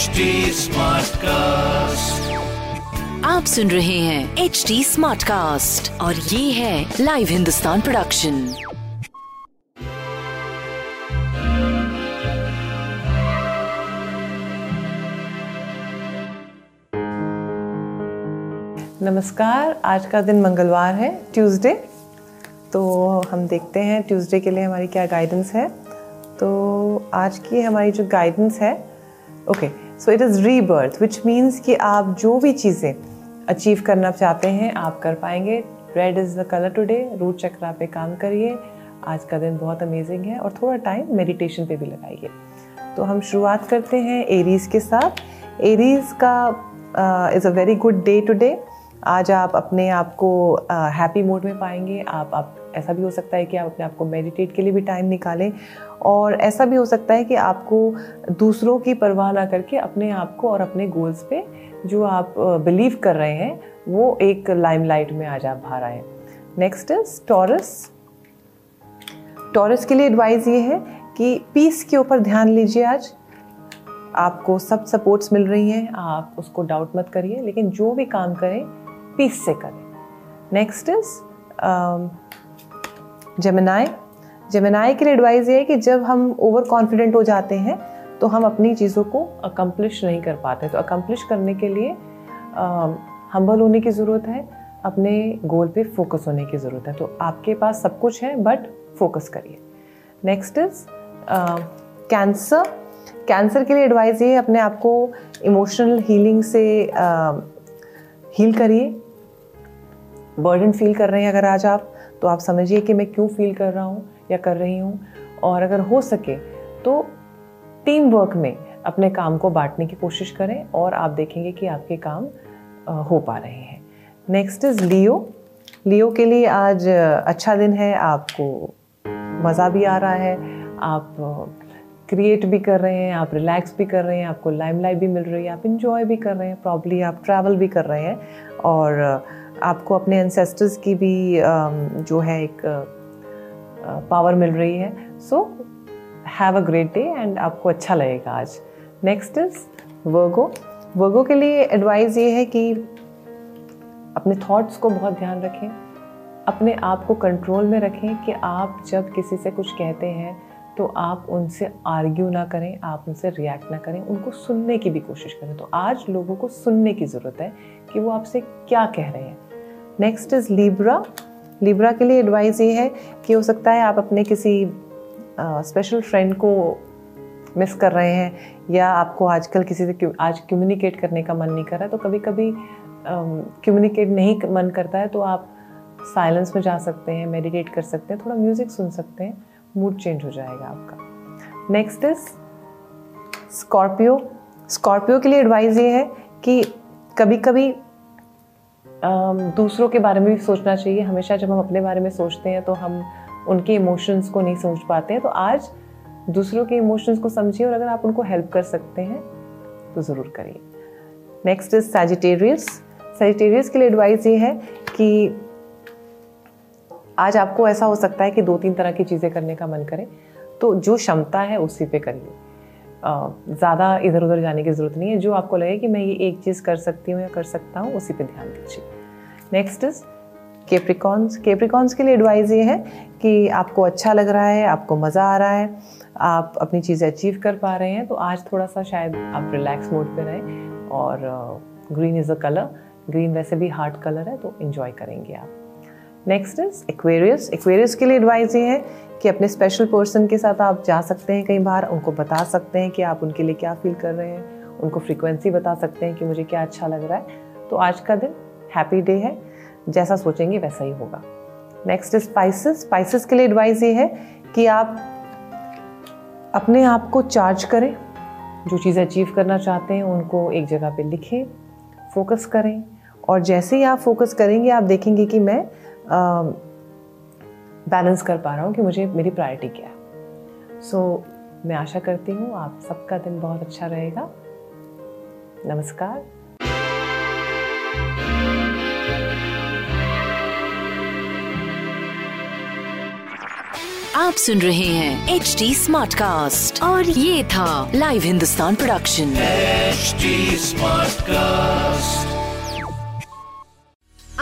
HD cast आप सुन रहे हैं एच डी स्मार्ट कास्ट और ये है लाइव हिंदुस्तान प्रोडक्शन नमस्कार आज का दिन मंगलवार है ट्यूसडे तो हम देखते हैं ट्यूसडे के लिए हमारी क्या गाइडेंस है. तो आज की हमारी जो गाइडेंस है okay so it is rebirth which means कि आप जो भी चीज़ें अचीव करना चाहते हैं, आप कर पाएँगे। Red is the colour today root chakra पे काम करिए। आज का दिन बहुत अमेजिंग है और थोड़ा टाइम मेडिटेशन पे भी लगाइए। तो हम शुरुआत करते हैं एरीज़ के साथ। एरीज़ का is a very good day today आज आप अपने आप को हैप्पी मूड में पाएँगे। आप आप, ऐसा भी हो सकता है कि आप अपने आप को मेडिटेट के लिए भी टाइम निकालें और ऐसा भी हो सकता है कि आपको दूसरों की परवाह ना करके अपने आप को और अपने गोल्स पे जो आप बिलीव कर रहे हैं, वो एक लाइमलाइट में आज आप बाहर आए। नेक्स्ट इज़ टॉरस टॉरस के लिए एडवाइस ये है कि पीस के ऊपर ध्यान लीजिए आज। आपको सब सपोर्ट्स मिल रही हैं, आप उसको डाउट मत करिए, लेकिन जो भी काम करें पीस से करें। नेक्स्ट इज़ जमनाए जमनाए के लिए एडवाइस ये है कि जब हम ओवर कॉन्फिडेंट हो जाते हैं तो हम अपनी चीज़ों को अकम्पलिश नहीं कर पाते। तो अकम्पलिश करने के लिए हम्बल होने की ज़रूरत है, अपने गोल पे फोकस होने की ज़रूरत है। तो आपके पास सब कुछ है बट फोकस करिए। नेक्स्ट इज़ कैंसर कैंसर के लिए एडवाइस ये अपने आप को इमोशनल हीलिंग से हील करिए। बर्डन फील कर रहे हैं अगर आज आप तो आप समझिए कि मैं क्यों फील कर रहा हूँ या कर रही हूँ। और अगर हो सके तो टीम वर्क में अपने काम को बांटने की कोशिश करें और आप देखेंगे कि आपके काम हो पा रहे हैं। नेक्स्ट इज़ लियो लियो के लिए आज अच्छा दिन है, आपको मज़ा भी आ रहा है, आप क्रिएट भी कर रहे हैं, आप रिलैक्स भी कर रहे हैं, आपको लाइमलाइट भी मिल रही है, आप इन्जॉय भी कर रहे हैं प्रॉब्ली आप ट्रैवल भी कर रहे हैं और आपको अपने एंसेस्टर्स की भी जो है एक पावर मिल रही है। So have a great day and आपको अच्छा लगेगा आज। नेक्स्ट इज़ वर्गो वर्गो के लिए एडवाइस ये है कि अपने थॉट्स को बहुत ध्यान रखें, अपने आप को कंट्रोल में रखें कि आप जब किसी से कुछ कहते हैं तो आप उनसे आर्ग्यू ना करें, आप उनसे रिएक्ट ना करें, उनको सुनने की भी कोशिश करें। तो आज लोगों को सुनने की ज़रूरत है कि वो आपसे क्या कह रहे हैं। नेक्स्ट इज़ लिब्रा लिब्रा के लिए एडवाइस ये है कि हो सकता है आप अपने किसी स्पेशल फ्रेंड को मिस कर रहे हैं या आपको आजकल किसी से आज कम्युनिकेट करने का मन नहीं कर रहा तो कभी कभी कम्युनिकेट नहीं मन करता है तो आप साइलेंस में जा सकते हैं मेडिटेट कर सकते हैं, थोड़ा म्यूज़िक सुन सकते हैं। मूड चेंज हो जाएगा आपका। नेक्स्ट इज़ स्कॉर्पियो स्कॉर्पियो के लिए एडवाइस ये है कि कभी कभी दूसरों के बारे में भी सोचना चाहिए। हमेशा जब हम अपने बारे में सोचते हैं तो हम उनके इमोशंस को नहीं सोच पाते हैं। तो आज दूसरों के इमोशंस को समझिए और अगर आप उनको हेल्प कर सकते हैं तो ज़रूर करिए। नेक्स्ट इज़ सैजिटेरियस सैजिटेरियस के लिए एडवाइस ये है कि आज आपको ऐसा हो सकता है कि दो तीन तरह की चीज़ें करने का मन करे तो जो क्षमता है उसी पे करिए ज़्यादा इधर उधर जाने की ज़रूरत नहीं है। जो आपको लगे कि मैं ये एक चीज़ कर सकती हूँ या कर सकता हूँ, उसी पे ध्यान दीजिए। नेक्स्ट इज़ केप्रिकॉन्स केप्रिकॉन्स के लिए एडवाइस ये है कि आपको अच्छा लग रहा है, आपको मज़ा आ रहा है, आप अपनी चीज़ें अचीव कर पा रहे हैं तो आज थोड़ा सा शायद आप रिलैक्स मोड पे रहें और green is a colour green वैसे भी हार्ट कलर है तो इन्जॉय करेंगे आप। नेक्स्ट इज़ एक्वेरियस एक्वेरियस के लिए एडवाइस ये है कि अपने स्पेशल पर्सन के साथ आप जा सकते हैं कई बार, उनको बता सकते हैं कि आप उनके लिए क्या फील कर रहे हैं, उनको फ्रीक्वेंसी बता सकते हैं कि मुझे क्या अच्छा लग रहा है। तो आज का दिन हैप्पी डे है, जैसा सोचेंगे वैसा ही होगा। नेक्स्ट स्पाइसेस स्पाइसेस के लिए एडवाइस ये है कि आप अपने आप को चार्ज करें, जो चीज़ें अचीव करना चाहते हैं, उनको एक जगह पे लिखें फोकस करें। और जैसे ही आप फोकस करेंगे, आप देखेंगे कि मैं बैलेंस कर पा रहा हूँ कि मुझे मेरी प्रायोरिटी क्या है। सो so, मैं आशा करती हूँ आप सबका दिन बहुत अच्छा रहेगा। नमस्कार। आप सुन रहे हैं एच डी स्मार्ट कास्ट और ये था live Hindustan production smart cast